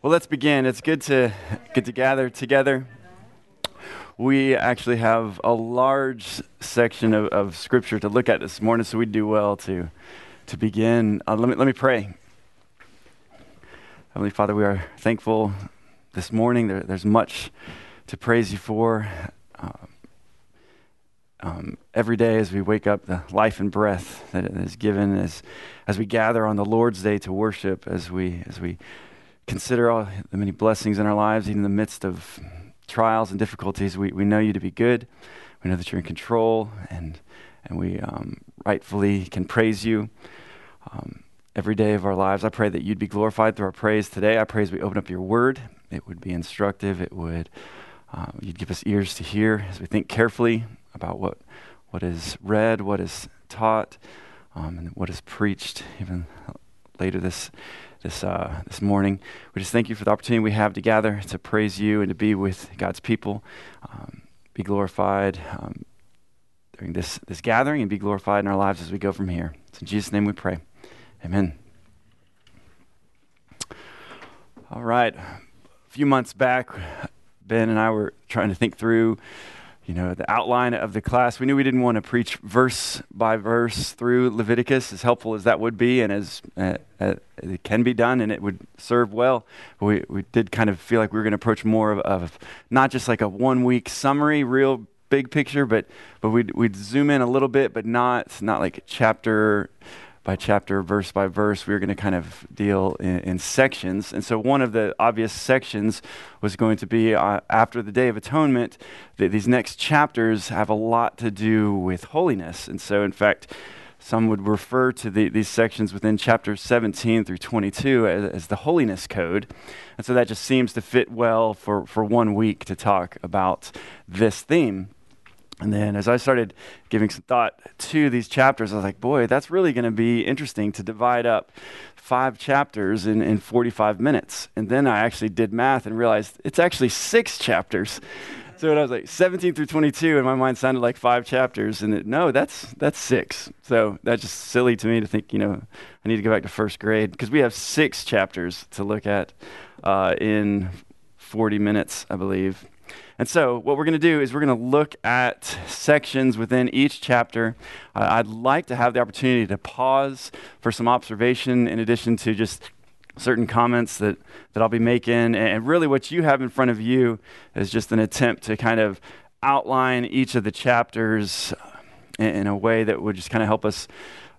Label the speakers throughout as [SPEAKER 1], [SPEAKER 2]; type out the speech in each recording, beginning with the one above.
[SPEAKER 1] Well, let's begin. It's good to get to gather together. We actually have a large section of, of scripture to look at this morning, so we do well to to begin. Uh, let me let me pray. Heavenly Father, we are thankful this morning. There, there's much to praise you for. Uh, um, every day as we wake up, the life and breath that is given as as we gather on the Lord's day to worship, as we as we consider all the many blessings in our lives, even in the midst of trials and difficulties, we, we know you to be good. We know that you're in control, and, and we um, rightfully can praise you um, every day of our lives. I pray that you'd be glorified through our praise today. I pray as we open up your word, it would be instructive. It would, uh, you'd give us ears to hear as we think carefully about what, what is read, what is taught, um, and what is preached, even later this this, uh, this morning. We just thank you for the opportunity we have to gather to praise you and to be with God's people. Um, be glorified um, during this, this gathering and be glorified in our lives as we go from here. It's in Jesus' name we pray. Amen. All right. A few months back, Ben and I were trying to think through you know, the outline of the class. We knew we didn't want to preach verse by verse through Leviticus, as helpful as that would be, and as uh, uh, it can be done, and it would serve well. We, we did kind of feel like we were going to approach more of, of not just like a one week summary, real big picture, but but we'd, we'd zoom in a little bit, but not not like chapter by chapter, verse by verse. We were going to kind of deal in, in, sections. And so, one of the obvious sections was going to be uh, after the Day of Atonement. That these next chapters have a lot to do with holiness. And so, in fact, some would refer to the, these sections within chapters 17 through 22 as, as, the holiness code. And so that just seems to fit well for, for one week to talk about this theme. And then as I started giving some thought to these chapters, I was like, boy, that's really going to be interesting to divide up five chapters in, in 45 minutes. And then I actually did math and realized it's actually six chapters. So I was like 17 through 22, and my mind sounded like five chapters. And it, no, that's that's six. So that's just silly to me to think, you know, I need to go back to first grade because we have six chapters to look at uh, in 40 minutes, I believe. And so, what we're going to do is we're going to look at sections within each chapter. Uh, I'd like to have the opportunity to pause for some observation in addition to just certain comments that, that I'll be making. And really, what you have in front of you is just an attempt to kind of outline each of the chapters in, in a way that would just kind of help us.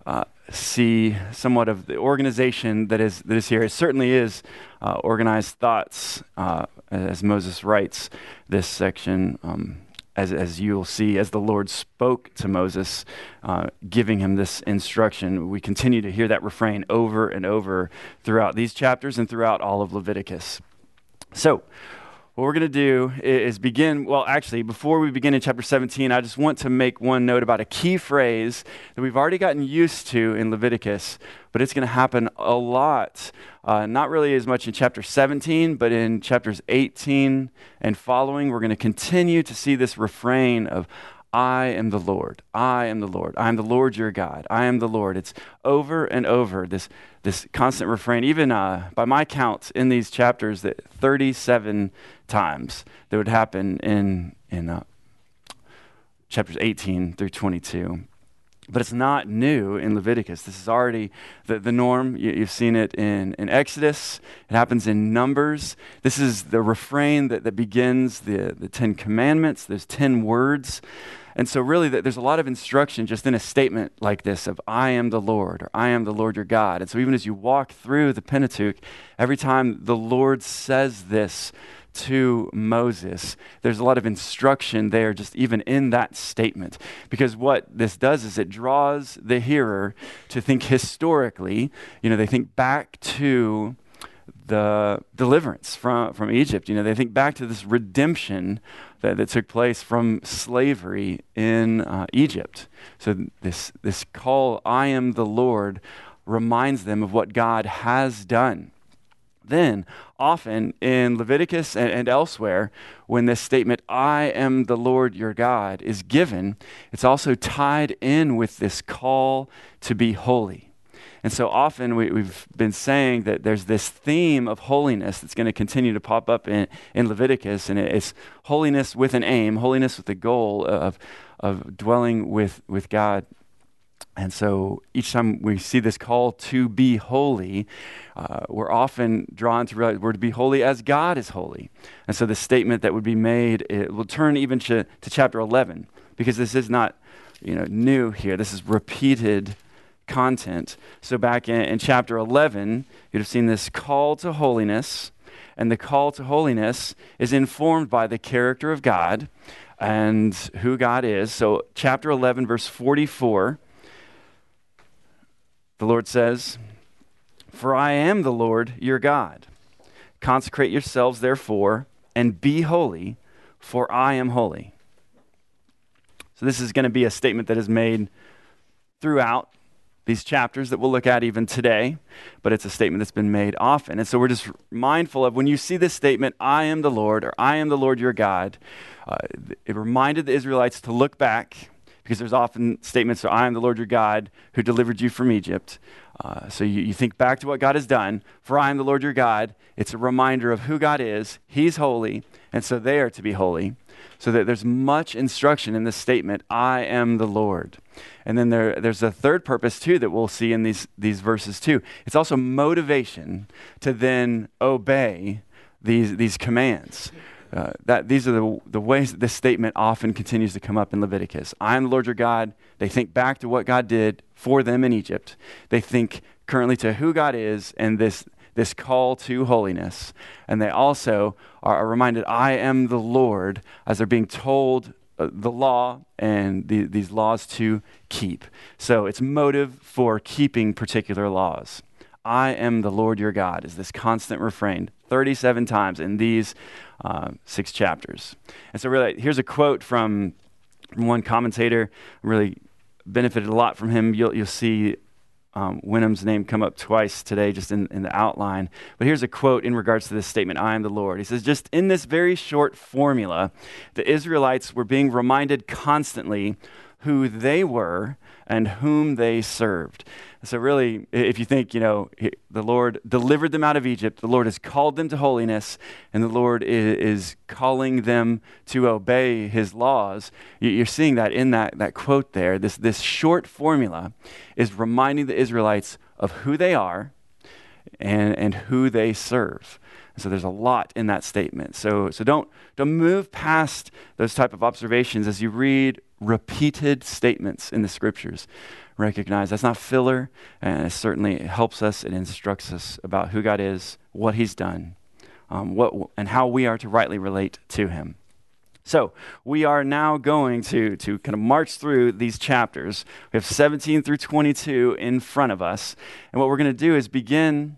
[SPEAKER 1] Uh, see somewhat of the organization that is that is here. It certainly is uh, organized thoughts, uh, as Moses writes this section. Um, as, as you'll see, as the Lord spoke to Moses, uh, giving him this instruction, we continue to hear that refrain over and over throughout these chapters and throughout all of Leviticus. So, what we're going to do is begin. Well, actually, before we begin in chapter 17, I just want to make one note about a key phrase that we've already gotten used to in Leviticus, but it's going to happen a lot. Uh, not really as much in chapter 17, but in chapters 18 and following, we're going to continue to see this refrain of, I am the Lord. I am the Lord. I am the Lord your God. I am the Lord. It's over and over, this, this constant refrain. Even uh, by my count in these chapters, that 37 times that would happen in, in uh, chapters 18 through 22. But it's not new in Leviticus. This is already the, the norm. You, have seen it in, in Exodus, it happens in Numbers. This is the refrain that, that begins the, the Ten Commandments. There's 10 words. And so, really, there's a lot of instruction just in a statement like this of, I am the Lord, or I am the Lord your God. And so, even as you walk through the Pentateuch, every time the Lord says this, to Moses. There's a lot of instruction there, just even in that statement. Because what this does is it draws the hearer to think historically. You know, they think back to the deliverance from, from Egypt. You know, they think back to this redemption that, that took place from slavery in uh, Egypt. So this, this call, I am the Lord, reminds them of what God has done then, often in Leviticus and, and, elsewhere, when this statement, I am the Lord your God, is given, it's also tied in with this call to be holy. And so often we, have been saying that there's this theme of holiness that's going to continue to pop up in, in Leviticus, and it's holiness with an aim, holiness with the goal of, of dwelling with, with God. And so each time we see this call to be holy, uh, we're often drawn to realize we're to be holy as God is holy. And so the statement that would be made, it will turn even to, to chapter 11, because this is not you know, new here. This is repeated content. So, back in, in chapter 11, you'd have seen this call to holiness, and the call to holiness is informed by the character of God and who God is. So, chapter 11, verse 44, the Lord says, For I am the Lord your God. Consecrate yourselves, therefore, and be holy, for I am holy. So, this is going to be a statement that is made throughout these chapters that we'll look at even today, but it's a statement that's been made often. And so we're just mindful of when you see this statement, I am the Lord, or I am the Lord your God, uh, it reminded the Israelites to look back because there's often statements, so I am the Lord your God who delivered you from Egypt. Uh, so you, you think back to what God has done. For I am the Lord your God. It's a reminder of who God is. He's holy, and so they are to be holy. So that there's much instruction in this statement, I am the Lord. And then there, there's a third purpose too that we'll see in these, these verses too. It's also motivation to then obey these, these commands. Uh, that these are the, the ways that this statement often continues to come up in Leviticus. I am the Lord your God. They think back to what God did for them in Egypt. They think currently to who God is and this, this call to holiness. And they also are reminded, I am the Lord, as they're being told the law and the, these laws to keep. So it's motive for keeping particular laws. I am the Lord your God is this constant refrain 37 times in these uh, six chapters. And so, really, here's a quote from, from one commentator. Really benefited a lot from him. You'll, you'll see um, Wenham's name come up twice today, just in, in the outline. But here's a quote in regards to this statement I am the Lord. He says, Just in this very short formula, the Israelites were being reminded constantly who they were and whom they served. So, really, if you think, you know, the Lord delivered them out of Egypt, the Lord has called them to holiness, and the Lord is, calling them to obey his laws, you're seeing that in that, that quote there. This, this short formula is reminding the Israelites of who they are and, and who they serve. so there's a lot in that statement. So, so don't, don't move past those type of observations as you read repeated statements in the scriptures recognize that's not filler, and it certainly helps us, it instructs us about who God is, what He's done, um, what, and how we are to rightly relate to Him. So we are now going to, to kind of march through these chapters. We have 17 through 22 in front of us. And what we're going to do is begin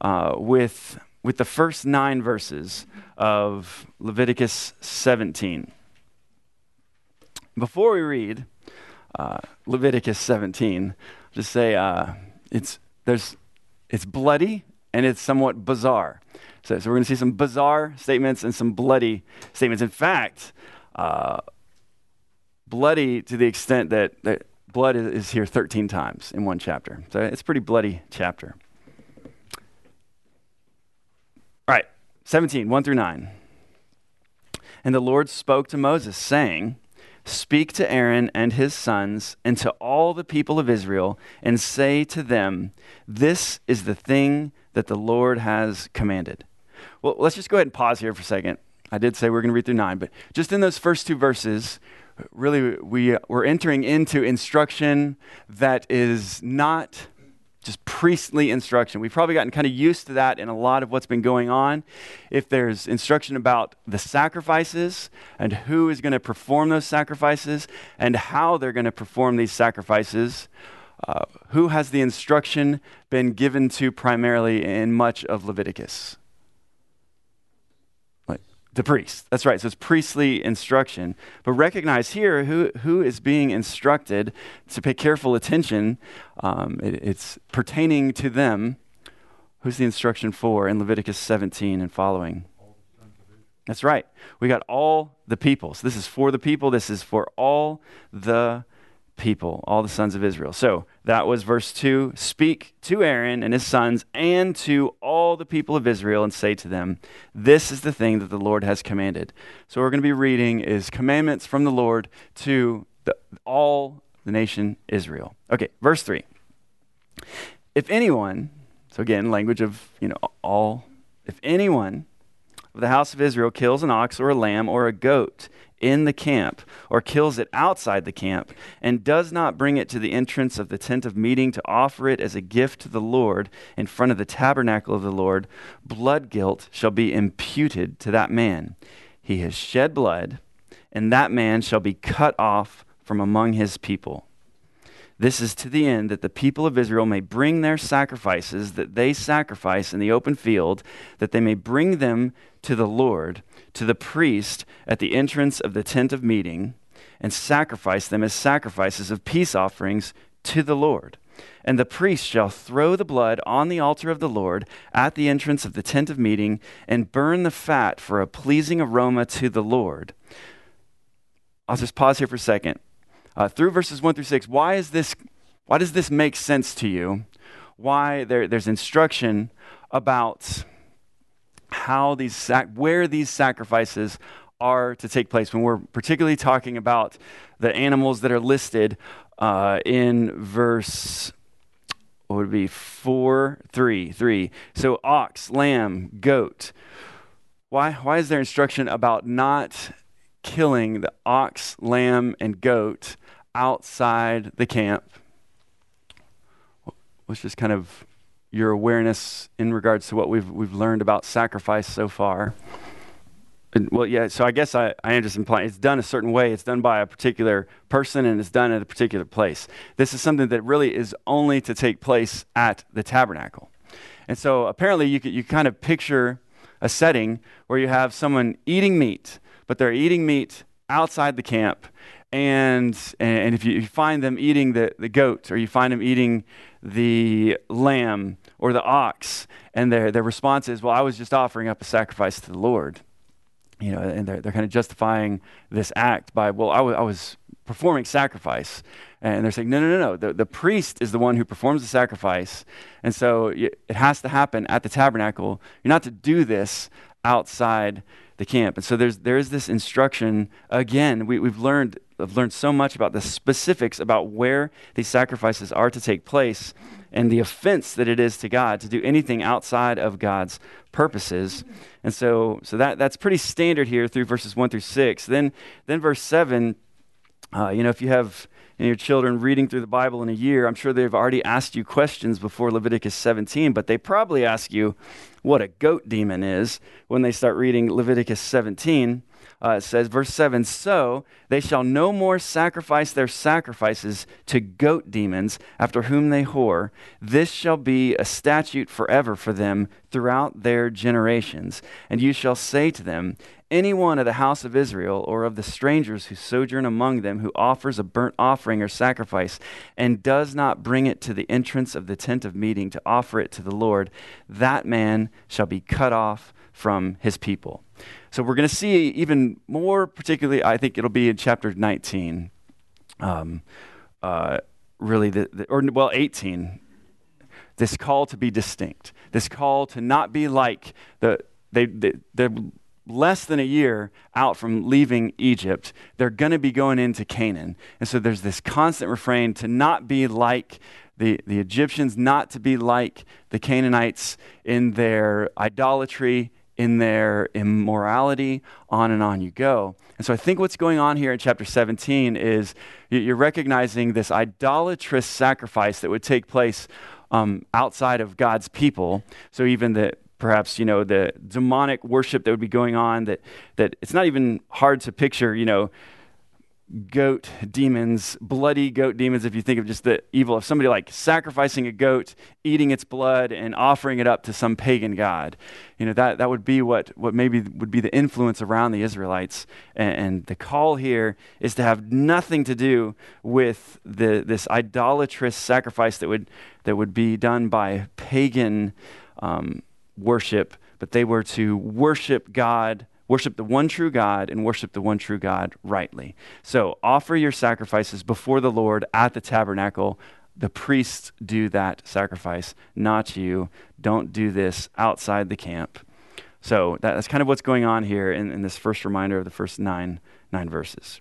[SPEAKER 1] uh, with, with the first nine verses of Leviticus 17. Before we read, uh, Leviticus 17. Just say uh, it's there's it's bloody and it's somewhat bizarre. So, so we're going to see some bizarre statements and some bloody statements. In fact, uh, bloody to the extent that, that blood is here 13 times in one chapter. So it's a pretty bloody chapter. All right, 17, 1 through 9. And the Lord spoke to Moses, saying, Speak to Aaron and his sons and to all the people of Israel, and say to them, This is the thing that the Lord has commanded. Well, let's just go ahead and pause here for a second. I did say we are going to read through nine, but just in those first two verses, really we, we're entering into instruction that is not just priestly instruction. We've probably gotten kind of used to that in a lot of what's been going on. If there's instruction about the sacrifices and who is going to perform those sacrifices and how they're going to perform these sacrifices, uh, who has the instruction been given to primarily in much of Leviticus? The priest. That's right. So it's priestly instruction. But recognize here who, who is being instructed to pay careful attention. Um, it, it's pertaining to them. Who's the instruction for in Leviticus 17 and following? That's right. We got all the people. So this is for the people. This is for all the people, all the sons of Israel. So that was verse 2 Speak to Aaron and his sons and to all the people of Israel and say to them, This is the thing that the Lord has commanded. So we're going to be reading is commandments from the Lord to the, all the nation Israel. Okay, verse 3. If anyone, so again, language of, you know, all, if anyone of the house of Israel kills an ox or a lamb or a goat, in the camp or kills it outside the camp and does not bring it to the entrance of the tent of meeting to offer it as a gift to the Lord in front of the tabernacle of the Lord, blood guilt shall be imputed to that man. He has shed blood, and that man shall be cut off from among his people. This is to the end that the people of Israel may bring their sacrifices that they sacrifice in the open field, that they may bring them to the Lord, to the priest at the entrance of the tent of meeting, and sacrifice them as sacrifices of peace offerings to the Lord. And the priest shall throw the blood on the altar of the Lord at the entrance of the tent of meeting, and burn the fat for a pleasing aroma to the Lord. I'll just pause here for a second uh, through verses 1 through 6. Why, is this, why does this make sense to you? Why there, there's instruction about how these sac- where these sacrifices are to take place when we're particularly talking about the animals that are listed uh, in verse what would be 4 3 3 so ox lamb goat why why is there instruction about not killing the ox lamb and goat outside the camp. What's just kind of your awareness in regards to what we've we've learned about sacrifice so far? And, well, yeah. So I guess I, I am just implying it's done a certain way. It's done by a particular person, and it's done at a particular place. This is something that really is only to take place at the tabernacle. And so apparently, you could, you kind of picture a setting where you have someone eating meat, but they're eating meat outside the camp, and and if you find them eating the, the goat or you find them eating the lamb or the ox and their, their response is well i was just offering up a sacrifice to the lord you know and they're, they're kind of justifying this act by well I, w- I was performing sacrifice. And they're saying no no no no. The, the priest is the one who performs the sacrifice and so it has to happen at the tabernacle. You're not to do this outside the camp. And so there's there is this instruction again we, we've learned I've learned so much about the specifics about where these sacrifices are to take place and the offense that it is to God to do anything outside of God's purposes. And so, so that, that's pretty standard here through verses 1 through 6. Then, then verse 7, uh, you know, if you have your children reading through the Bible in a year, I'm sure they've already asked you questions before Leviticus 17, but they probably ask you what a goat demon is when they start reading Leviticus 17 uh, it says, verse 7 So they shall no more sacrifice their sacrifices to goat demons after whom they whore. This shall be a statute forever for them throughout their generations. And you shall say to them, Any one of the house of Israel or of the strangers who sojourn among them who offers a burnt offering or sacrifice and does not bring it to the entrance of the tent of meeting to offer it to the Lord, that man shall be cut off from his people. So we're going to see even more, particularly, I think it'll be in chapter 19. Um, uh, really, the, the, or well, 18. This call to be distinct. This call to not be like the they, they they're less than a year out from leaving Egypt. They're going to be going into Canaan, and so there's this constant refrain to not be like the, the Egyptians, not to be like the Canaanites in their idolatry, in their immorality, on and on you go. And so I think what's going on here in chapter 17 is you're recognizing this idolatrous sacrifice that would take place um, outside of God's people. So even the perhaps you know the demonic worship that would be going on that that it's not even hard to picture you know goat demons, bloody goat demons, if you think of just the evil of somebody like sacrificing a goat, eating its blood, and offering it up to some pagan god. You know, that, that would be what, what maybe would be the influence around the Israelites. And, and the call here is to have nothing to do with the, this idolatrous sacrifice that would, that would be done by pagan um, worship, but they were to worship God worship the one true God and worship the one true God rightly. So offer your sacrifices before the Lord at the tabernacle. The priests do that sacrifice, not you. Don't do this outside the camp. So that's kind of what's going on here in, in this first reminder of the first nine, nine verses.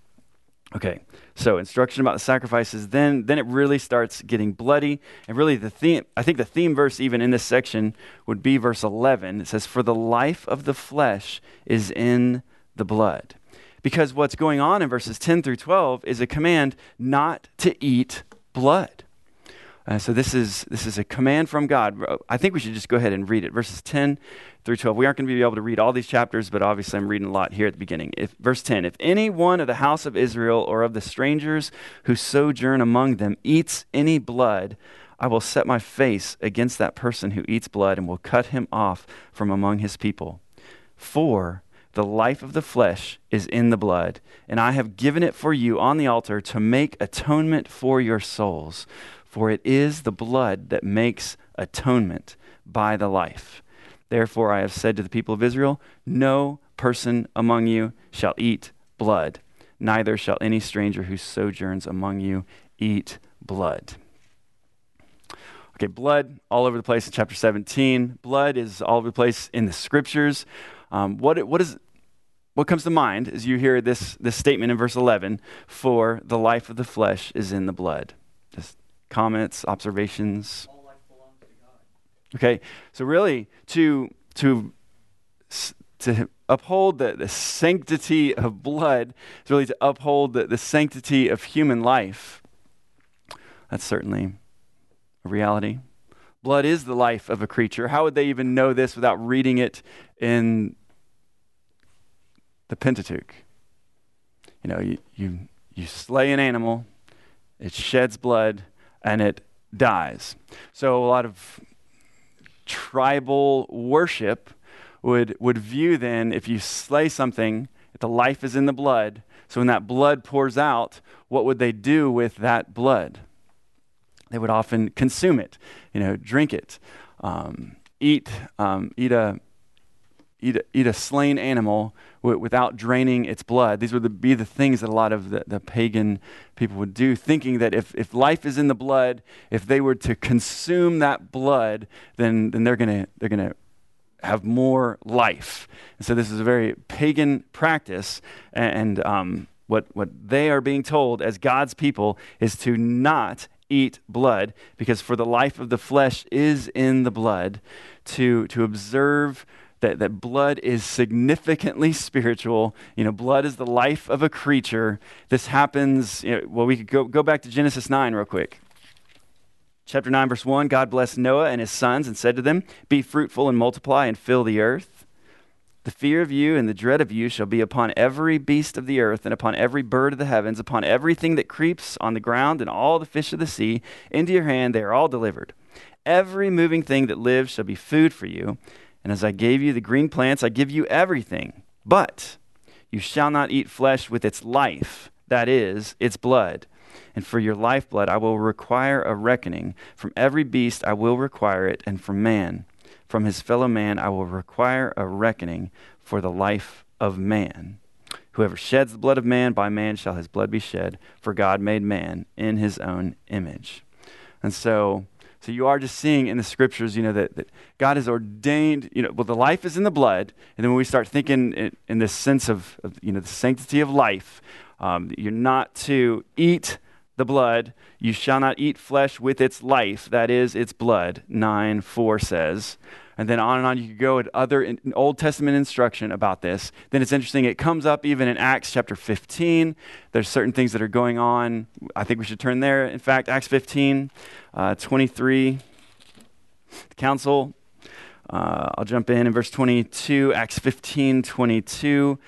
[SPEAKER 1] Okay, so instruction about the sacrifices. Then, then it really starts getting bloody, and really the theme. I think the theme verse, even in this section, would be verse eleven. It says, "For the life of the flesh is in the blood," because what's going on in verses ten through twelve is a command not to eat blood. Uh, so this is this is a command from God. I think we should just go ahead and read it. Verses 10 through 12. We aren't going to be able to read all these chapters, but obviously I'm reading a lot here at the beginning. If verse 10, if any one of the house of Israel or of the strangers who sojourn among them eats any blood, I will set my face against that person who eats blood and will cut him off from among his people. For the life of the flesh is in the blood, and I have given it for you on the altar to make atonement for your souls. For it is the blood that makes atonement by the life. Therefore, I have said to the people of Israel, No person among you shall eat blood, neither shall any stranger who sojourns among you eat blood. Okay, blood all over the place in chapter 17. Blood is all over the place in the scriptures. Um, what, what, is, what comes to mind as you hear this, this statement in verse 11 for the life of the flesh is in the blood? Just comments, observations? Okay, so really, to, to, to uphold the, the sanctity of blood is really to uphold the, the sanctity of human life. That's certainly a reality. Blood is the life of a creature. How would they even know this without reading it in the Pentateuch? You know, you, you, you slay an animal, it sheds blood, and it dies. So a lot of tribal worship would, would view then if you slay something, the life is in the blood, so when that blood pours out, what would they do with that blood? They would often consume it, you know, drink it, um, eat, um, eat a eat a, eat a slain animal w- without draining its blood. These would be the things that a lot of the, the pagan people would do, thinking that if, if life is in the blood, if they were to consume that blood, then, then they're going to they're gonna have more life. And so this is a very pagan practice. And, um, what, what they are being told as God's people is to not eat blood, because for the life of the flesh is in the blood, to, to observe that, that blood is significantly spiritual. You know, blood is the life of a creature. This happens, you know, well, we could go, go back to Genesis 9 real quick. Chapter 9, verse 1 God blessed Noah and his sons and said to them, Be fruitful and multiply and fill the earth. The fear of you and the dread of you shall be upon every beast of the earth, and upon every bird of the heavens, upon everything that creeps on the ground, and all the fish of the sea. Into your hand they are all delivered. Every moving thing that lives shall be food for you. And as I gave you the green plants, I give you everything. But you shall not eat flesh with its life, that is, its blood. And for your lifeblood I will require a reckoning. From every beast I will require it, and from man, from his fellow man, I will require a reckoning for the life of man. Whoever sheds the blood of man, by man shall his blood be shed, for God made man in his own image. And so so you are just seeing in the scriptures, you know, that, that God has ordained, you know, well, the life is in the blood. And then when we start thinking in, in this sense of, of, you know, the sanctity of life, um, you're not to eat the blood. You shall not eat flesh with its life, that is, its blood. 9 4 says and then on and on. You could go at other in, Old Testament instruction about this. Then it's interesting, it comes up even in Acts chapter 15. There's certain things that are going on. I think we should turn there. In fact, Acts 15, uh, 23, the council. Uh, I'll jump in in verse 22, Acts 15, 22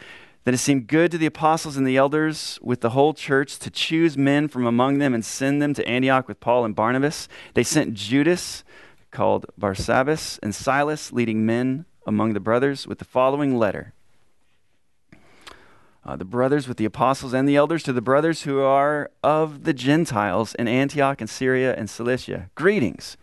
[SPEAKER 1] that it seemed good to the apostles and the elders with the whole church to choose men from among them and send them to Antioch with Paul and Barnabas. They sent Judas, called Barsabbas and Silas, leading men among the brothers, with the following letter. Uh, the brothers with the apostles and the elders to the brothers who are of the Gentiles in Antioch and Syria and Cilicia. Greetings.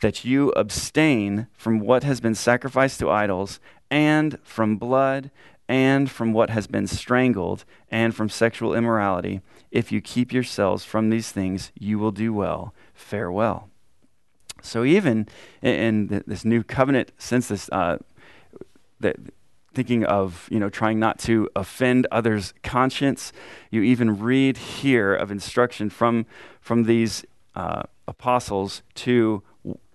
[SPEAKER 1] that you abstain from what has been sacrificed to idols, and from blood, and from what has been strangled, and from sexual immorality. If you keep yourselves from these things, you will do well. Farewell. So, even in, this new covenant census, uh, that thinking of you know trying not to offend others' conscience, you even read here of instruction from from these uh, apostles to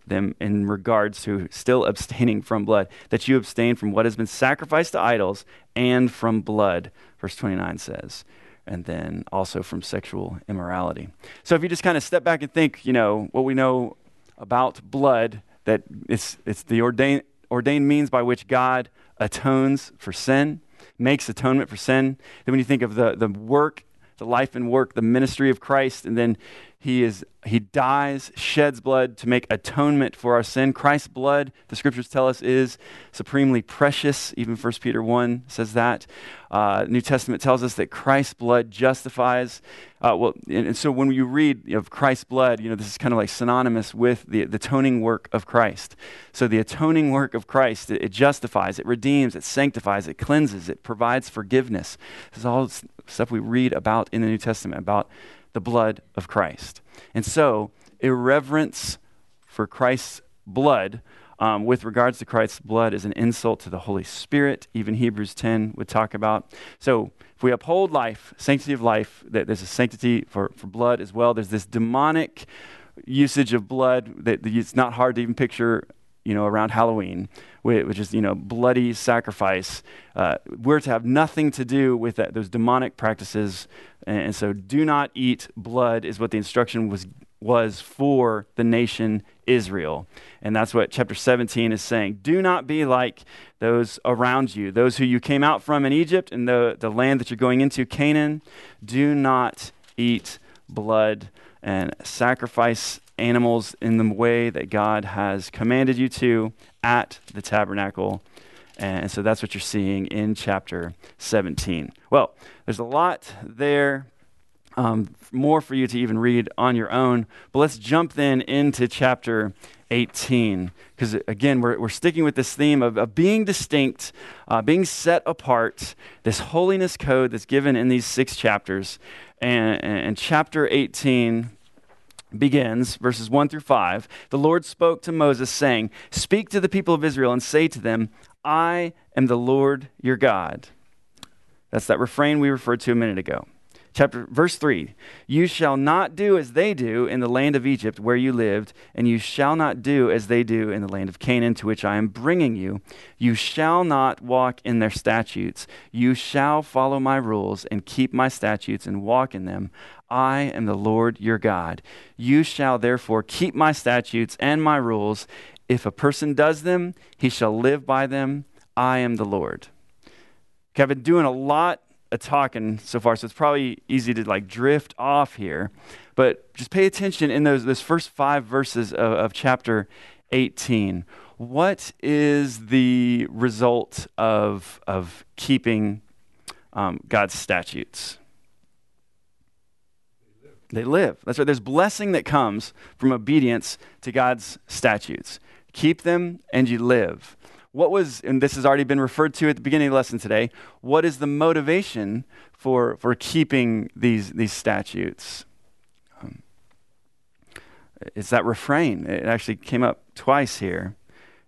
[SPEAKER 1] them in regards to still abstaining from blood, that you abstain from what has been sacrificed to idols and from blood, verse 29 says, and then also from sexual immorality. So if you just kind of step back and think, you know, what we know about blood, that it's, it's the ordained, ordained means by which God atones for sin, makes atonement for sin. Then when you think of the, the work, the life and work, the ministry of Christ, and then he, is, he dies, sheds blood to make atonement for our sin. Christ's blood, the scriptures tell us, is supremely precious. Even 1 Peter 1 says that. Uh, New Testament tells us that Christ's blood justifies. Uh, well, and, and, so when you read of Christ's blood, you know, this is kind of like synonymous with the, the atoning work of Christ. So the atoning work of Christ, it, it justifies, it redeems, it sanctifies, it cleanses, it provides forgiveness. This is all stuff we read about in the New Testament, about the blood of Christ. And so, irreverence for Christ's blood, um, with regards to Christ's blood, is an insult to the Holy Spirit. Even Hebrews 10 would talk about. So, if we uphold life, sanctity of life, that there's a sanctity for, for blood as well. There's this demonic usage of blood that it's not hard to even picture you know, around Halloween, which is, you know, bloody sacrifice. Uh, we're to have nothing to do with that, those demonic practices. And so do not eat blood is what the instruction was, was for the nation Israel. And that's what chapter 17 is saying. Do not be like those around you, those who you came out from in Egypt and the, the land that you're going into, Canaan. Do not eat blood and sacrifice animals in the way that God has commanded you to at the tabernacle. And so that's what you're seeing in chapter 17. Well, there's a lot there, um, more for you to even read on your own. But let's jump then into chapter 18. Because again, we're, we're sticking with this theme of, of being distinct, uh, being set apart, this holiness code that's given in these six chapters. And, and chapter 18 begins, verses 1 through 5. The Lord spoke to Moses, saying, Speak to the people of Israel and say to them, I am the Lord your God. That's that refrain we referred to a minute ago. Chapter verse 3 You shall not do as they do in the land of Egypt where you lived, and you shall not do as they do in the land of Canaan to which I am bringing you. You shall not walk in their statutes. You shall follow my rules and keep my statutes and walk in them. I am the Lord your God. You shall therefore keep my statutes and my rules. If a person does them, he shall live by them. I am the Lord. Okay, I've been doing a lot of talking so far, so it's probably easy to like drift off here. But just pay attention in those, those first five verses of, of chapter 18. What is the result of, of keeping um, God's statutes? They live. That's right. There's blessing that comes from obedience to God's statutes. Keep them and you live. What was, and this has already been referred to at the beginning of the lesson today, what is the motivation for, for keeping these, these statutes? Um, it's that refrain. It actually came up twice here.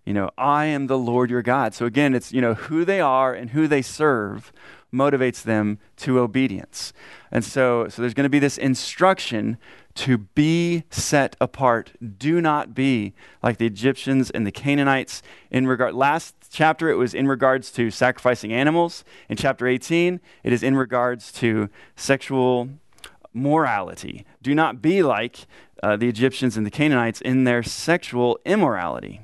[SPEAKER 1] You know, I am the Lord your God. So again, it's, you know, who they are and who they serve motivates them to obedience. And so, so there's going to be this instruction to be set apart. Do not be like the Egyptians and the Canaanites in regard last chapter it was in regards to sacrificing animals. In chapter 18, it is in regards to sexual morality. Do not be like uh, the Egyptians and the Canaanites in their sexual immorality.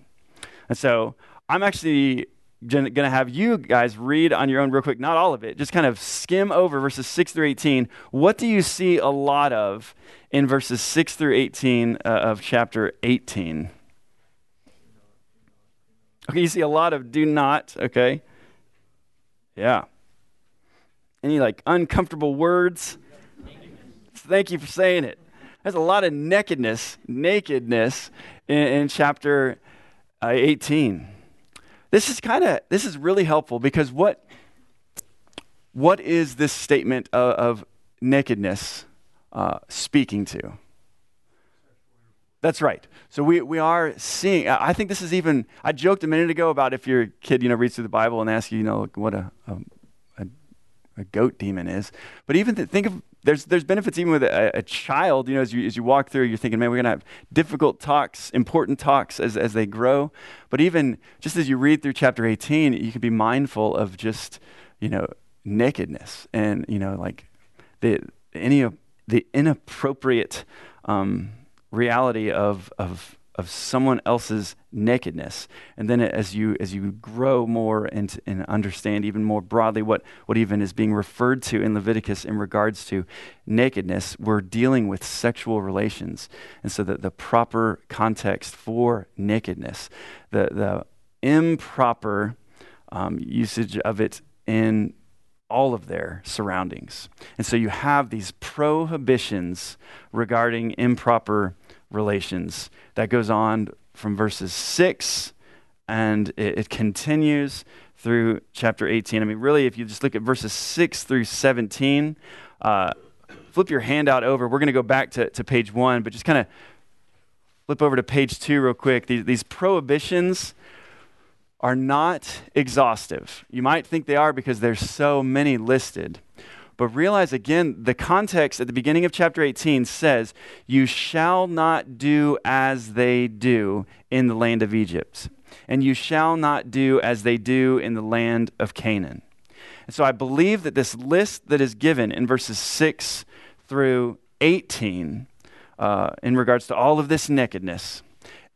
[SPEAKER 1] And so I'm actually going to have you guys read on your own real quick, not all of it, just kind of skim over verses 6 through 18. What do you see a lot of in verses 6 through 18 uh, of chapter 18? Okay, you see a lot of do not, okay? Yeah. Any like uncomfortable words? Thank you for saying it. There's a lot of nakedness, nakedness in, in chapter uh, 18. This is kind of this is really helpful because what what is this statement of, of nakedness uh, speaking to? That's right. So we, we are seeing, I think this is even, I joked a minute ago about if your kid, you know, reads through the Bible and asks you, you know, what a, a, a, a goat demon is. But even th- think of, there's, there's benefits even with a, a, child, you know, as you, as you walk through, you're thinking, man, we're to have difficult talks, important talks as, as they grow. But even just as you read through chapter 18, you can be mindful of just, you know, nakedness and, you know, like the, any of the inappropriate, um, reality of, of, of someone else's nakedness. And then as you, as you grow more and, and understand even more broadly what, what even is being referred to in Leviticus in regards to nakedness, we're dealing with sexual relations. And so the, the proper context for nakedness, the, the improper um, usage of it in all of their surroundings. And so you have these prohibitions regarding improper relations. That goes on from verses 6 and it, it, continues through chapter 18. I mean, really, if you just look at verses 6 through 17, uh, flip your handout over. We're going to go back to, to page 1, but just kind of flip over to page 2 real quick. These, these prohibitions are not exhaustive. You might think they are because there's so many listed. But realize again, the context at the beginning of chapter 18 says, You shall not do as they do in the land of Egypt, and you shall not do as they do in the land of Canaan. And so I believe that this list that is given in verses 6 through 18, uh, in regards to all of this nakedness,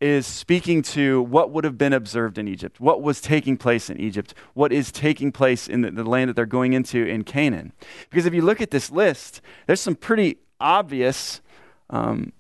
[SPEAKER 1] is speaking to what would have been observed in Egypt, what was taking place in Egypt, what is taking place in the, the land that they're going into in Canaan. Because if you look at this list, there's some pretty obvious um,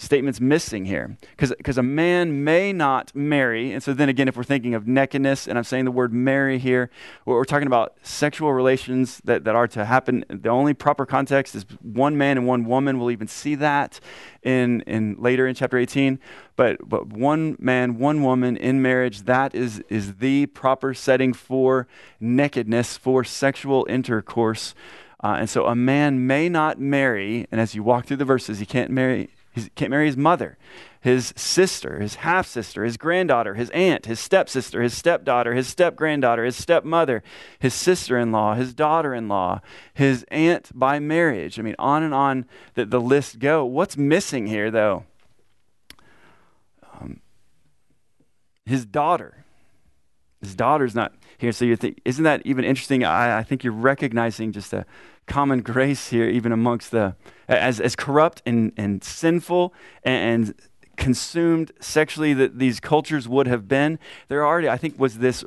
[SPEAKER 1] statements missing here. Because a man may not marry, and so then again, if we're thinking of nakedness, and I'm saying the word marry here, we're talking about sexual relations that, that are to happen. The only proper context is one man and one woman. We'll even see that in, in later in chapter 18. But, but one man, one woman in marriage, that is, is the proper setting for nakedness, for sexual intercourse. Uh, and so a man may not marry, and as you walk through the verses, he can't marry he can't marry his mother, his sister, his half sister, his granddaughter, his aunt, his stepsister, his stepdaughter, his step granddaughter, his stepmother, his sister in law, his daughter in law, his aunt by marriage. I mean, on and on the, the list go. What's missing here, though? Um, his daughter. His daughter's not here. So you think, isn't that even interesting? I, I think you're recognizing just a common grace here, even amongst the, as, as corrupt and, and sinful and, and consumed sexually that these cultures would have been. There already, I think, was this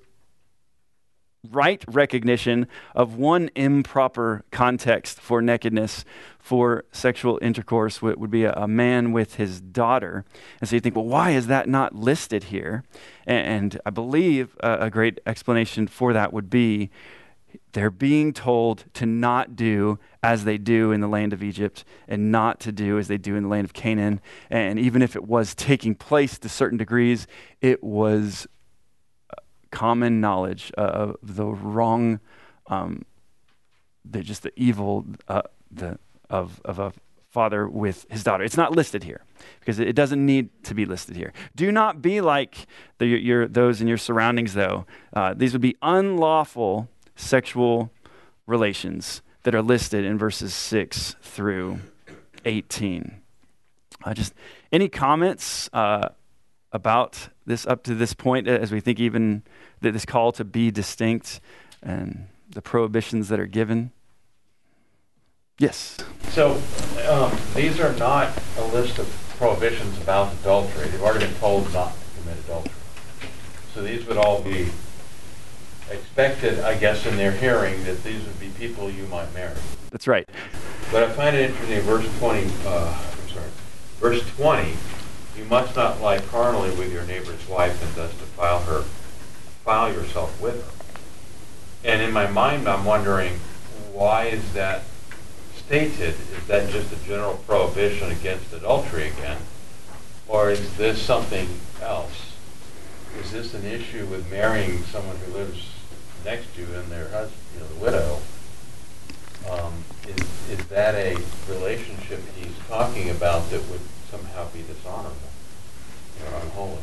[SPEAKER 1] right recognition of one improper context for nakedness for sexual intercourse would, would be a, a, man with his daughter. And so you think, well, why is that not listed here? And, and I believe a, a great explanation for that would be they're being told to not do as they do in the land of Egypt and not to do as they do in the land of Canaan. And even if it was taking place to certain degrees, it was uh, common knowledge of the wrong, um, the, just the evil uh, the, of, of a father with his daughter. It's not listed here because it doesn't need to be listed here. Do not be like the, your, those in your surroundings, though. Uh, these would be unlawful sexual relations that are listed in verses 6 through 18. Uh, just any comments uh, about this up to this point as we think even that this call to be distinct and the prohibitions that are given? Yes.
[SPEAKER 2] So um, these are not a list of prohibitions about adultery. They've already been told not to commit adultery. So these would all be expected, I guess, in their hearing that these would be people you might marry.
[SPEAKER 1] That's right.
[SPEAKER 2] But I find it interesting, verse 20, uh, I'm sorry, verse 20, you must not lie carnally with your neighbor's wife and thus defile her, defile yourself with her. And in my mind, I'm wondering, why is that stated? Is that just a general prohibition against adultery again? Or is this something else? Is this an issue with marrying someone who lives next to and their husband, you know, the widow? Um, is, is that a relationship he's talking about that would somehow be dishonorable or unholy?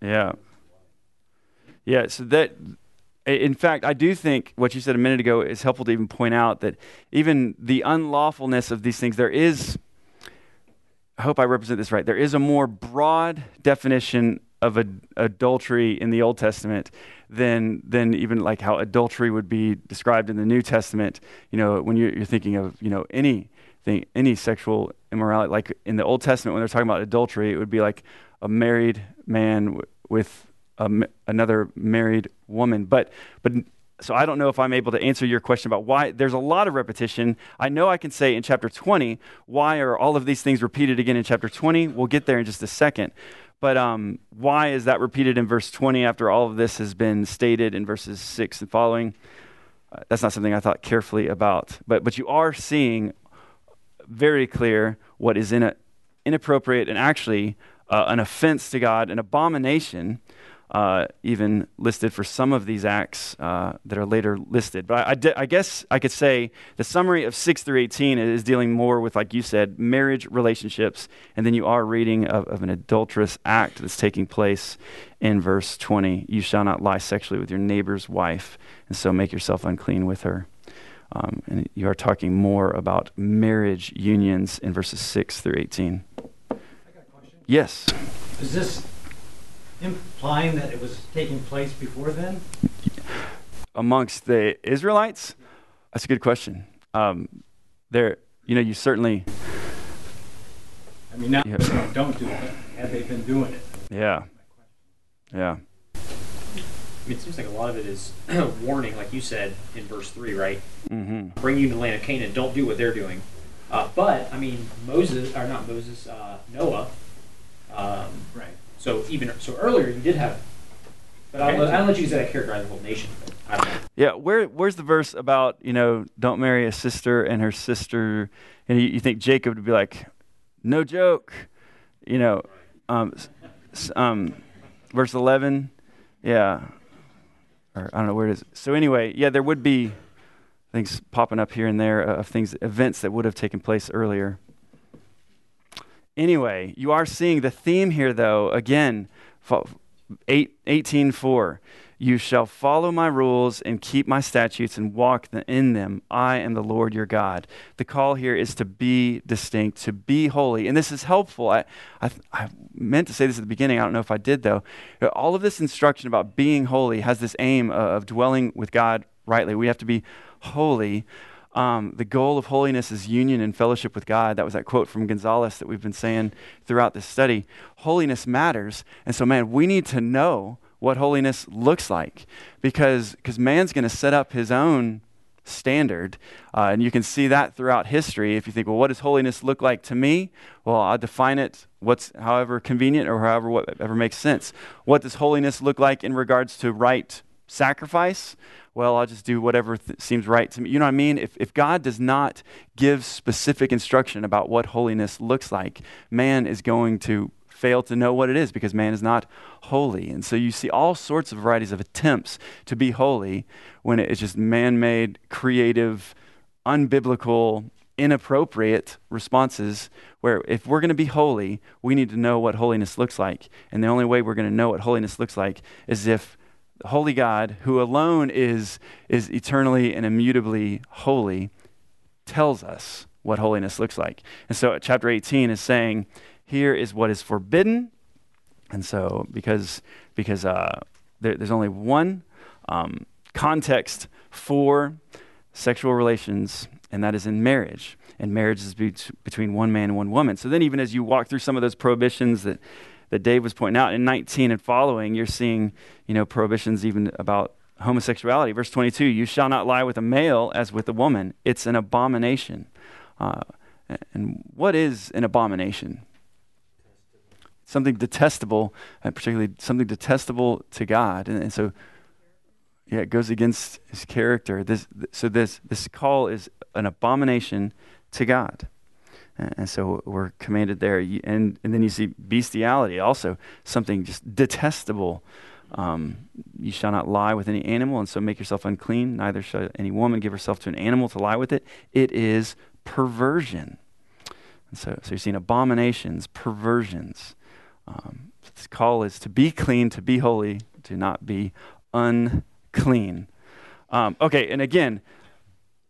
[SPEAKER 1] Yeah. Yeah, so that in fact, I do think what you said a minute ago is helpful to even point out that even the unlawfulness of these things, there is, I hope I represent this right, there is a more broad definition of ad- adultery in the Old Testament than, than even like how adultery would be described in the New Testament. You know, when you're, you're thinking of, you know, any, thing, any sexual immorality, like in the Old Testament, when they're talking about adultery, it would be like a married man w- with another married woman. But, but so I don't know if I'm able to answer your question about why there's a lot of repetition. I know I can say in chapter 20, why are all of these things repeated again in chapter 20? We'll get there in just a second. But um, why is that repeated in verse 20 after all of this has been stated in verses 6 and following? Uh, that's not something I thought carefully about. But, but you are seeing very clear what is in a, inappropriate and actually uh, an offense to God, an abomination uh, even listed for some of these acts uh, that are later listed. But I, I, de- I, guess I could say the summary of 6 through 18 is dealing more with, like you said, marriage relationships, and then you are reading of, of an adulterous act that's taking place in verse 20. You shall not lie sexually with your neighbor's wife, and so make yourself unclean with her. Um, and you are talking more about marriage unions in verses 6 through 18. Yes.
[SPEAKER 3] Is this implying that it was taking place before then?
[SPEAKER 1] Amongst the Israelites? That's a good question. Um, there, you know, you certainly.
[SPEAKER 3] I mean, now yeah. don't do it. Have they been doing it?
[SPEAKER 1] Yeah. Yeah.
[SPEAKER 4] I mean, it seems like a lot of it is warning, like you said in verse three, right?
[SPEAKER 1] Mm-hmm.
[SPEAKER 4] Bring you to the land of Canaan. Don't do what they're doing. Uh, but I mean, Moses, or not Moses, uh, Noah. Um,
[SPEAKER 3] right
[SPEAKER 4] so even so earlier you did have, but I'll, let, I'll let you use that to characterize the whole nation.
[SPEAKER 1] Yeah, where where's the verse about you know don't marry a sister and her sister, and you, you think Jacob would be like, no joke, you know, um, um, verse eleven, yeah, or I don't know where it is. So anyway, yeah, there would be things popping up here and there of things events that would have taken place earlier. Anyway, you are seeing the theme here, though, again, 18.4. You shall follow my rules and keep my statutes and walk in them. I am the Lord your God. The call here is to be distinct, to be holy. And this is helpful. I, I, I, meant to say this at the beginning. I don't know if I did, though. All of this instruction about being holy has this aim of dwelling with God rightly. We have to be holy. Um, the goal of holiness is union and fellowship with God. That was that quote from Gonzalez that we've been saying throughout this study. Holiness matters. And so, man, we need to know what holiness looks like because because man's going to set up his own standard. Uh, and you can see that throughout history. If you think, well, what does holiness look like to me? Well, I define it what's however convenient or however whatever makes sense. What does holiness look like in regards to right sacrifice? well, I'll just do whatever th- seems right to me. You know what I mean? If, if God does not give specific instruction about what holiness looks like, man is going to fail to know what it is because man is not holy. And so you see all sorts of varieties of attempts to be holy when it's just man made, creative, unbiblical, inappropriate responses where if we're going to be holy, we need to know what holiness looks like. And the only way we're going to know what holiness looks like is if holy God, who alone is, is eternally and immutably holy, tells us what holiness looks like. And so chapter 18 is saying, here is what is forbidden. And so because, because uh, there, there's only one um, context for sexual relations, and that is in marriage. And marriage is be- between one man and one woman. So then, even as you walk through some of those prohibitions that that Dave was pointing out. In 19 and following, you're seeing, you know, prohibitions even about homosexuality. Verse 22 You shall not lie with a male as with a woman, it's an abomination. Uh, and what is an abomination? Something detestable, and particularly something detestable to God. And, and, so, yeah, it goes against his character. This, so this, this call is an abomination to God. And so we're commanded there. And, and then you see bestiality, also something just detestable. Um, you shall not lie with any animal, and so make yourself unclean. Neither shall any woman give herself to an animal to lie with it. It is perversion. And so, so you're seeing abominations, perversions. Um, this call is to be clean, to be holy, to not be unclean. Um, okay, and again,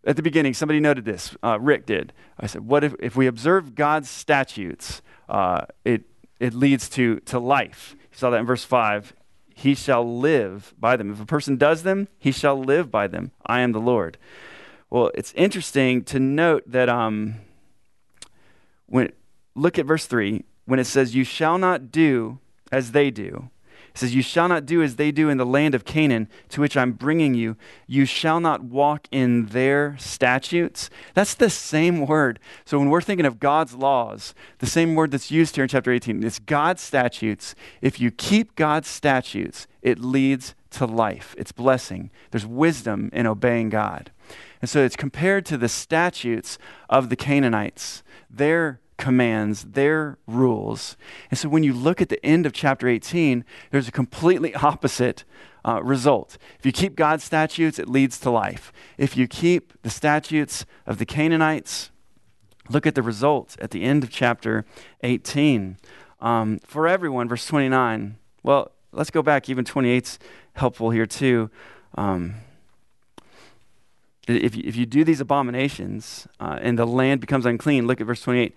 [SPEAKER 1] at the beginning, somebody noted this. Uh, Rick did. I said, "What if, if we observe God's statutes? Uh, it it leads to to life." You saw that in verse five. He shall live by them. If a person does them, he shall live by them. I am the Lord. Well, it's interesting to note that um, when look at verse three when it says, "You shall not do as they do." Says, You shall not do as they do in the land of Canaan, to which I'm bringing you. You shall not walk in their statutes. That's the same word. So when we're thinking of God's laws, the same word that's used here in chapter 18, it's God's statutes. If you keep God's statutes, it leads to life, it's blessing. There's wisdom in obeying God. And so it's compared to the statutes of the Canaanites. Their commands, their rules. And so when you look at the end of chapter 18, there's a completely opposite uh, result. If you keep God's statutes, it leads to life. If you keep the statutes of the Canaanites, look at the result at the end of chapter 18. Um, for everyone, verse 29. Well, let's go back. Even 28's helpful here too. Um, if you, if you do these abominations uh, and the land becomes unclean, look at verse 28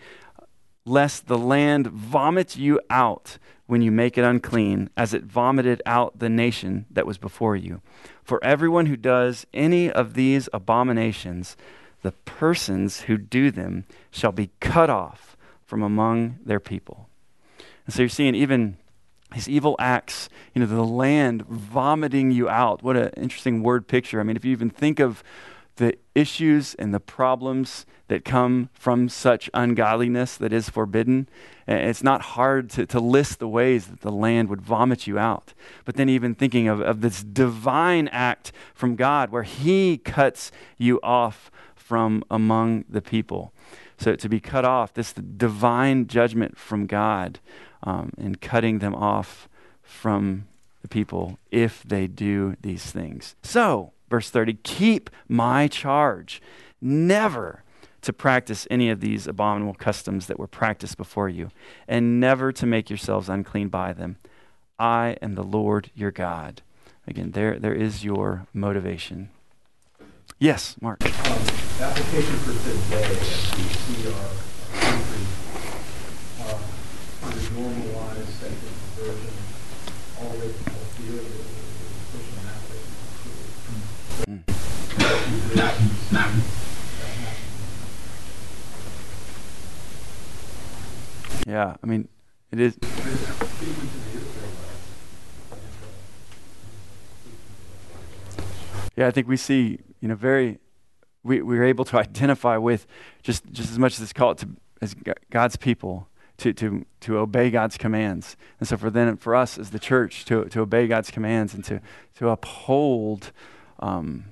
[SPEAKER 1] lest the land vomit you out when you make it unclean, as it vomited out the nation that was before you. For everyone who does any of these abominations, the persons who do them shall be cut off from among their people. And so you're seeing even these evil acts, you know, the land vomiting you out. What an interesting word picture. I mean, if you even think of the issues and the problems that come from such ungodliness that is forbidden. It's not hard to, to list the ways that the land would vomit you out. But then, even thinking of, of this divine act from God where He cuts you off from among the people. So, to be cut off, this divine judgment from God um, in cutting them off from the people if they do these things. So, verse 30 keep my charge never to practice any of these abominable customs that were practiced before you, and never to make yourselves unclean by them. I am the Lord your God. Again, there, there is your motivation. Yes, Mark. Um,
[SPEAKER 5] application for today, country uh, under normalized the way to Algeria, pushing that way. Mm.
[SPEAKER 1] Yeah, I mean, it is. Yeah, I think we see, you know, very, we, we're able to identify with just, just as much as it's called to, as God's people to, to, to obey God's commands. And so for then, for us as the church to, to obey God's commands and to, to uphold um,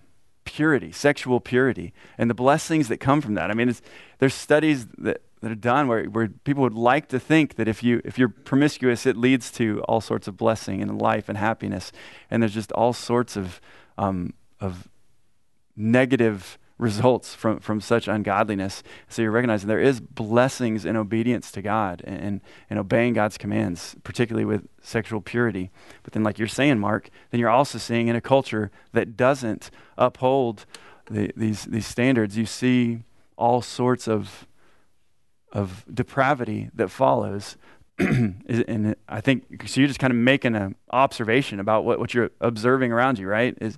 [SPEAKER 1] purity, sexual purity, and the blessings that come from that. I mean, there's studies that that are done where, where people would like to think that if you if you're promiscuous it leads to all sorts of blessing and life and happiness and there's just all sorts of um, of negative results from, from such ungodliness so you're recognizing there is blessings in obedience to god and, and obeying god's commands particularly with sexual purity but then like you're saying mark then you're also seeing in a culture that doesn't uphold the, these, these standards you see all sorts of of depravity that follows. and I think so. You're just kind of making an observation about what, what you're observing around you, right? Is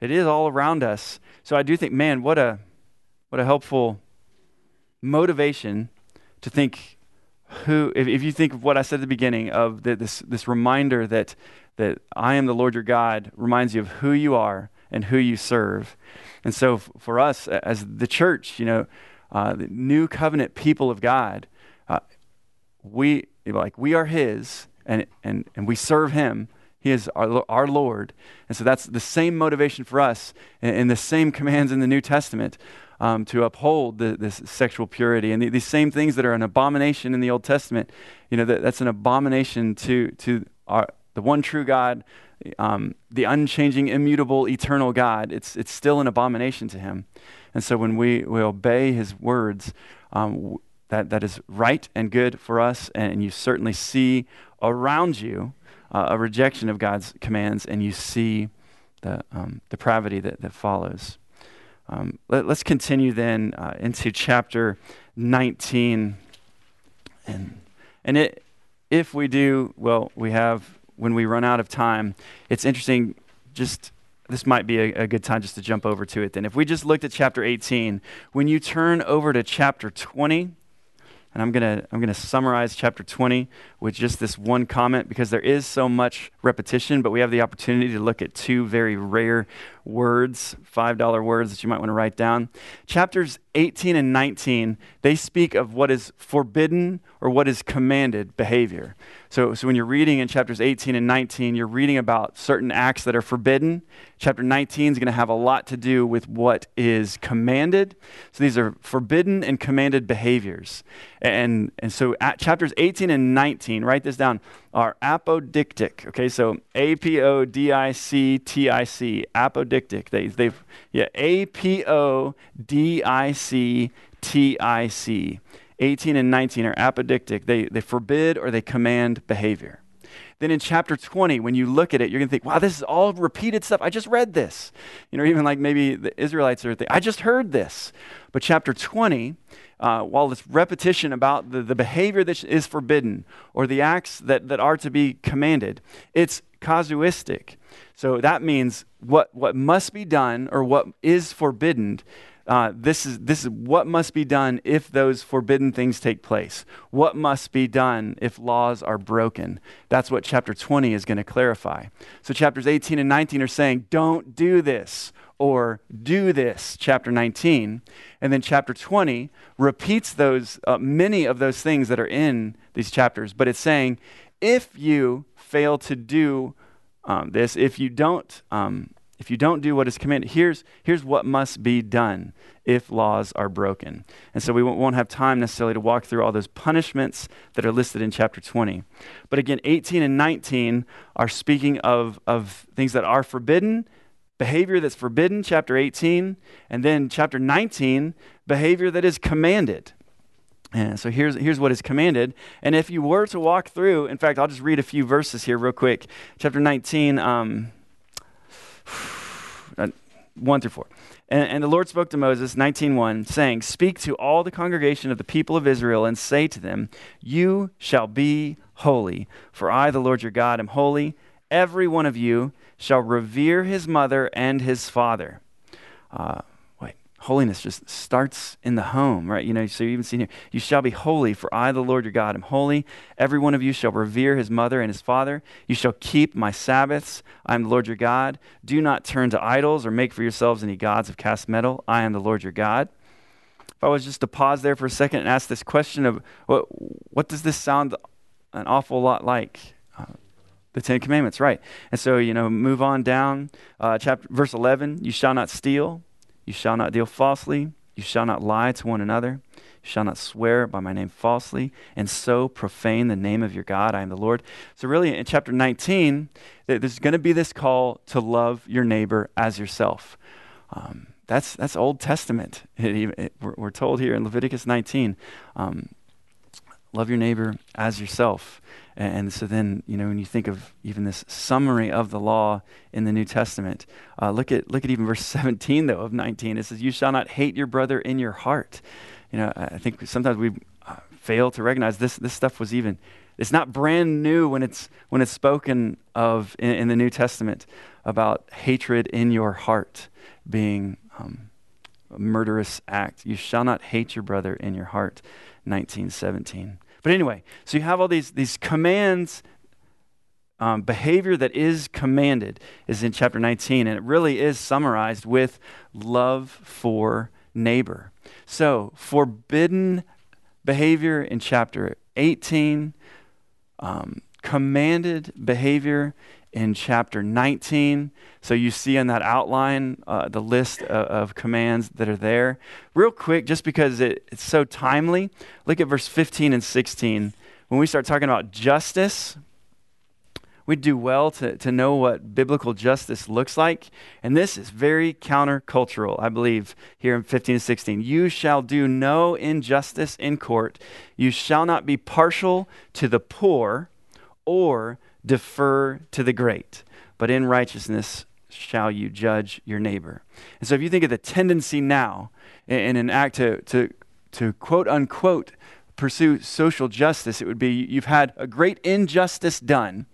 [SPEAKER 1] it is all around us. So I do think, man, what a what a helpful motivation to think who if, if you think of what I said at the beginning of the, this this reminder that that I am the Lord your God reminds you of who you are and who you serve. And so f- for us as the church, you know, uh, the new covenant people of God, uh, we like we are His, and and and we serve Him. He is our, our Lord, and so that's the same motivation for us, and, and the same commands in the New Testament um, to uphold the, this sexual purity, and the, these same things that are an abomination in the Old Testament. You know, that, that's an abomination to to our, the one true God, um, the unchanging, immutable, eternal God. It's it's still an abomination to Him, and so when we, we obey His words. Um, that, that is right and good for us, and you certainly see around you uh, a rejection of God's commands, and you see the um, depravity that, that follows. Um, let, us continue then uh, into chapter 19. And, and it, if we do, well, we have, when we run out of time, it's interesting, just this might be a, a, good time just to jump over to it then. If we just looked at chapter 18, when you turn over to chapter 20, and I'm going to I'm going to summarize chapter 20 with just this one comment because there is so much repetition, but we have the opportunity to look at two very rare words, $5 words that you might want to write down. Chapters 18 and 19, they speak of what is forbidden or what is commanded behavior. So, so when you're reading in chapters 18 and 19, you're reading about certain acts that are forbidden. Chapter 19 is going to have a lot to do with what is commanded. So these are forbidden and commanded behaviors. And, and so at chapters 18 and 19, write this down, are apodictic. Okay, so A P O D I C T I C, apodictic. They, they've, yeah, A P O D I C T I C. 18 and 19 are apodictic. They, they forbid or they command behavior. Then in chapter 20, when you look at it, you're going to think, wow, this is all repeated stuff. I just read this. You know, even like maybe the Israelites are thinking, I just heard this. But chapter 20, uh, while it's repetition about the, the behavior that is forbidden or the acts that, that are to be commanded, it's casuistic. So that means what, what must be done or what is forbidden uh, this, is, this is what must be done if those forbidden things take place. What must be done if laws are broken? That's what chapter 20 is going to clarify. So, chapters 18 and 19 are saying, don't do this or do this, chapter 19. And then chapter 20 repeats those, uh, many of those things that are in these chapters, but it's saying, if you fail to do um, this, if you don't um, if you don't do what is commanded, here's, here's what must be done if laws are broken. And so we won't have time necessarily to walk through all those punishments that are listed in chapter 20. But again, 18 and 19 are speaking of, of things that are forbidden, behavior that's forbidden, chapter 18. And then chapter 19, behavior that is commanded. And so here's, here's what is commanded. And if you were to walk through, in fact, I'll just read a few verses here real quick. Chapter 19. Um, 1 through 4. And, and, the Lord spoke to Moses, 19.1, saying, Speak to all the congregation of the people of Israel and say to them, You shall be holy, for I, the Lord your God, am holy. Every one of you shall revere his mother and his father. Uh, holiness just starts in the home, right? You know, so you even see here, you shall be holy, for I, the Lord your God, am holy. Every one of you shall revere his mother and his father. You shall keep my Sabbaths. I am the Lord your God. Do not turn to idols or make for yourselves any gods of cast metal. I am the Lord your God. If I was just to pause there for a second and ask this question of what, what does this sound an awful lot like? Uh, the Ten Commandments, right? And so, you know, move on down. Uh, chapter verse eleven: You shall not steal. You shall not deal falsely. You shall not lie to one another. You shall not swear by my name falsely, and so profane the name of your God. I am the Lord. So, really, in chapter 19, there's going to be this call to love your neighbor as yourself. Um, that's, that's Old Testament. It, it, we're, we're, told here in Leviticus 19 um, love your neighbor as yourself. And, so then, you know, when you think of even this summary of the law in the New Testament, uh, look at look at even verse 17 though of 19. It says, "You shall not hate your brother in your heart." You know, I think sometimes we uh, fail to recognize this. This stuff was even it's not brand new when it's, when it's spoken of in, in the New Testament about hatred in your heart being um, a murderous act. You shall not hate your brother in your heart, 1917. But anyway, so you have all these, these commands um, behavior that is commanded is in chapter 19, and it really is summarized with love for neighbor. So, forbidden behavior in chapter 18, um, commanded behavior in chapter 19. So, you see in that outline uh, the list of, of, commands that are there. Real quick, just because it, it's so timely, look at verse 15 and 16. When we start talking about justice, we'd do well to, to know what biblical justice looks like. And this is very countercultural, I believe, here in 15 and 16. You shall do no injustice in court. You shall not be partial to the poor or defer to the great, but in righteousness shall you judge your neighbor. And so if you think of the tendency now in, an act to, to, to quote unquote pursue social justice, it would be you've had a great injustice done.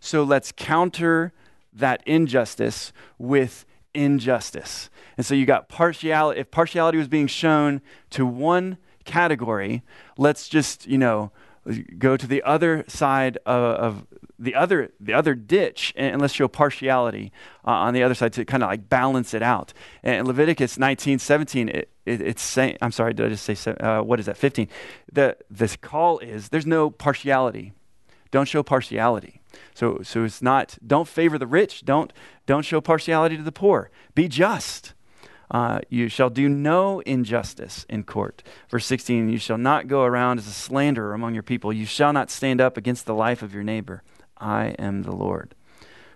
[SPEAKER 1] So let's counter that injustice with injustice. And so you got partiality. If partiality was being shown to one category, let's just, you know, go to the other side of, of the other the other ditch and, let's show partiality uh, on the other side to kind of like balance it out. And Leviticus 19, 17, it, it, it's saying, I'm sorry, did I just say, uh, what is that, 15? The, this call is there's no partiality. Don't show partiality. So, so it's not, don't favor the rich. Don't, don't show partiality to the poor. Be just. Uh, you shall do no injustice in court. Verse 16, you shall not go around as a slanderer among your people. You shall not stand up against the life of your neighbor. I am the Lord.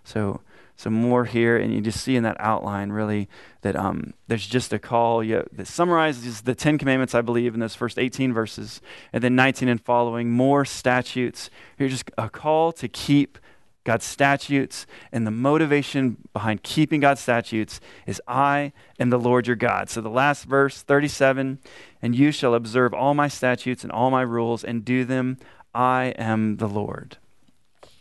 [SPEAKER 1] So, some more here, and you just see in that outline really that um, there's just a call you, that summarizes the Ten Commandments, I believe, in those first 18 verses, and then 19 and following, more statutes. Here's just a call to keep God's statutes, and the motivation behind keeping God's statutes is I am the Lord your God. So the last verse, 37, and you shall observe all my statutes and all my rules and do them. I am the Lord.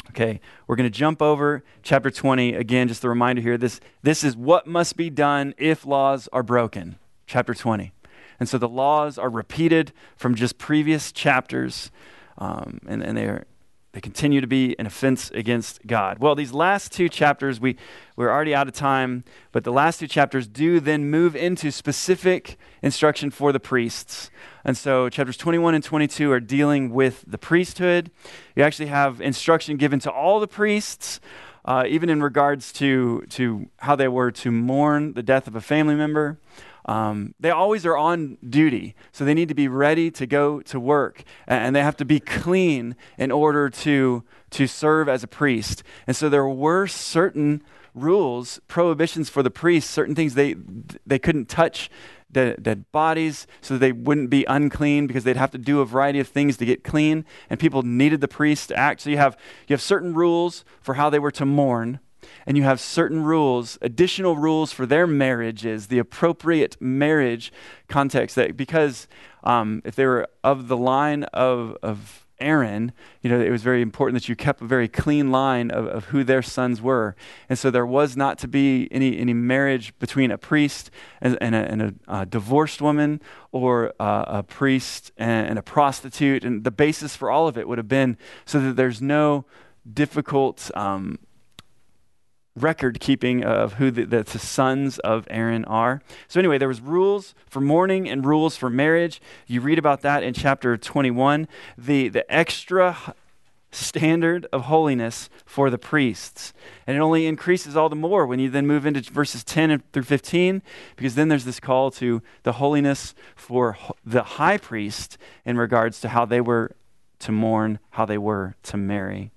[SPEAKER 1] Okay, we're going to jump over chapter 20. Again, just a reminder here this, this is what must be done if laws are broken. Chapter 20. And so the laws are repeated from just previous chapters, um, and, and they are they continue to be an offense against God. Well, these last two chapters, we, we're already out of time, but the last two chapters do then move into specific instruction for the priests. And so chapters 21 and 22 are dealing with the priesthood. You actually have instruction given to all the priests. Uh, even in regards to, to how they were to mourn the death of a family member. Um, they always are on duty, so they need to be ready to go to work, and they have to be clean in order to, to serve as a priest. And so there were certain rules, prohibitions for the priests, certain things they, they couldn't touch dead, dead bodies so they wouldn't be unclean because they'd have to do a variety of things to get clean, and people needed the priest to act. So you have, you have certain rules for how they were to mourn and you have certain rules, additional rules for their marriages, the appropriate marriage context. That because um, if they were of the line of, of Aaron, you know, it was very important that you kept a very clean line of, of who their sons were. And so there was not to be any, any marriage between a priest and, and, a, and a, divorced woman or a, a priest and, and a prostitute. And the basis for all of it would have been so that there's no difficult um, record keeping of who the, the, the, sons of Aaron are. So anyway, there was rules for mourning and rules for marriage. You read about that in chapter 21. The, the extra standard of holiness for the priests. And it only increases all the more when you then move into verses 10 through 15, because then there's this call to the holiness for the high priest in regards to how they were to mourn, how they were to marry.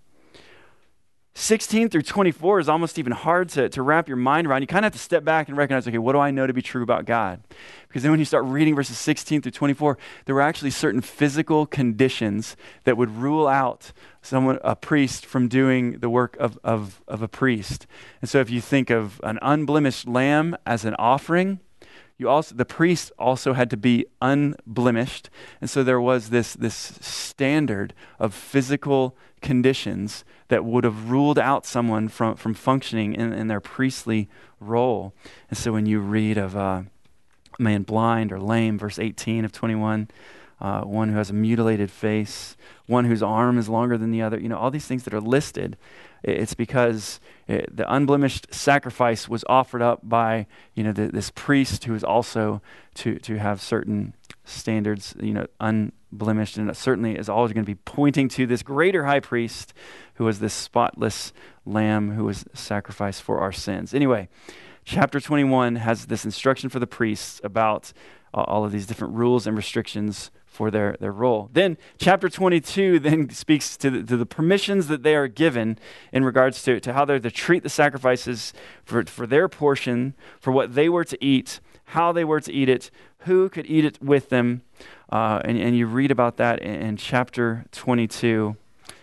[SPEAKER 1] 16 through 24 is almost even hard to, to wrap your mind around. You kind of have to step back and recognize, okay, what do I know to be true about God? Because then when you start reading verses 16 through 24, there were actually certain physical conditions that would rule out someone, a priest, from doing the work of, of, of a priest. And so if you think of an unblemished lamb as an offering, you also the priest also had to be unblemished. And so there was this this standard of physical conditions that would have ruled out someone from, from functioning in, in their priestly role. And so when you read of uh, a man blind or lame verse 18 of 21 uh, one who has a mutilated face one whose arm is longer than the other you know all these things that are listed it's because it, the unblemished sacrifice was offered up by you know the, this priest who is also to to have certain standards you know unblemished and certainly is always going to be pointing to this greater high priest who was this spotless lamb who was sacrificed for our sins. Anyway chapter 21 has this instruction for the priests about uh, all of these different rules and restrictions for their, their role. Then, chapter 22 then speaks to the, to the permissions that they are given in regards to, to how they're to treat the sacrifices for, for their portion, for what they were to eat, how they were to eat it, who could eat it with them. Uh, and, and you read about that in, in chapter 22.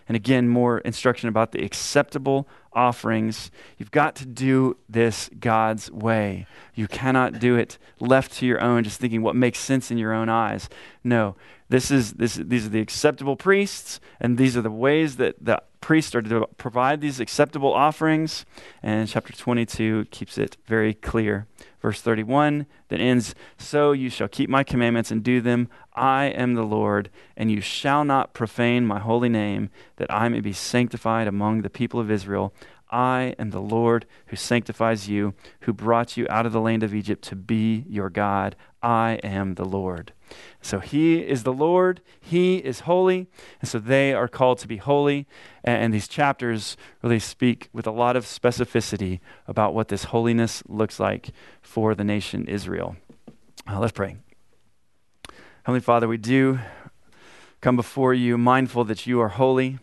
[SPEAKER 1] And again, more instruction about the acceptable offerings. You've got to do this God's way. You cannot do it left to your own, just thinking what makes sense in your own eyes. No, this is this. These are the acceptable priests, and these are the ways that the priests are to provide these acceptable offerings. And chapter 22 keeps it very clear. Verse 31 that ends, So you shall keep my commandments and do them. I am the Lord, and you shall not profane my holy name, that I may be sanctified among the people of Israel. I am the Lord who sanctifies you, who brought you out of the land of Egypt to be your God. I am the Lord. So he is the Lord, he is holy, and so they are called to be holy. And, these chapters really speak with a lot of specificity about what this holiness looks like for the nation Israel. Uh, let's pray. Heavenly Father, we do come before you mindful that you are holy.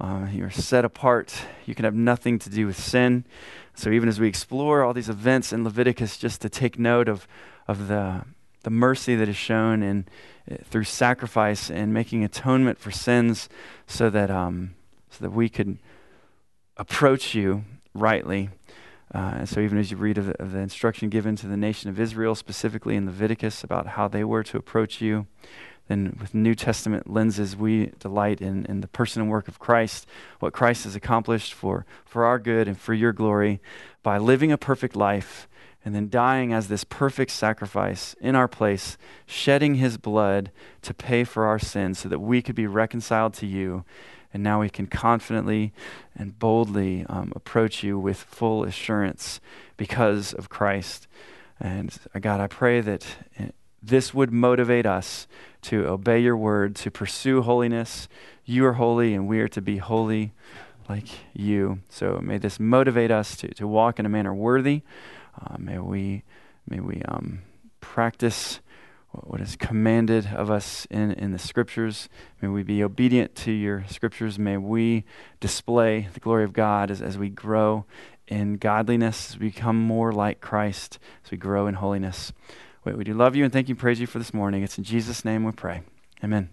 [SPEAKER 1] Uh, you are set apart. You can have nothing to do with sin. So even as we explore all these events in Leviticus, just to take note of, of the, the mercy that is shown in, uh, through sacrifice and making atonement for sins so that, um, so that we could approach you rightly. Uh, and so, even as you read of the, of the, instruction given to the nation of Israel, specifically in Leviticus, about how they were to approach you, then with New Testament lenses, we delight in, in the person and work of Christ, what Christ has accomplished for, for our good and for your glory by living a perfect life and then dying as this perfect sacrifice in our place, shedding his blood to pay for our sins so that we could be reconciled to you and now we can confidently and boldly um, approach you with full assurance because of Christ. And uh, God, I pray that uh, this would motivate us to obey your word, to pursue holiness. You are holy, and we are to be holy like you. So may this motivate us to, to walk in a manner worthy. Uh, may we, may we um, practice what is commanded of us in, in the scriptures. May we be obedient to your scriptures. May we display the glory of God as, as we grow in godliness, as we become more like Christ, as we grow in holiness. We, we do love you and thank you and praise you for this morning. It's in Jesus' name we pray. Amen.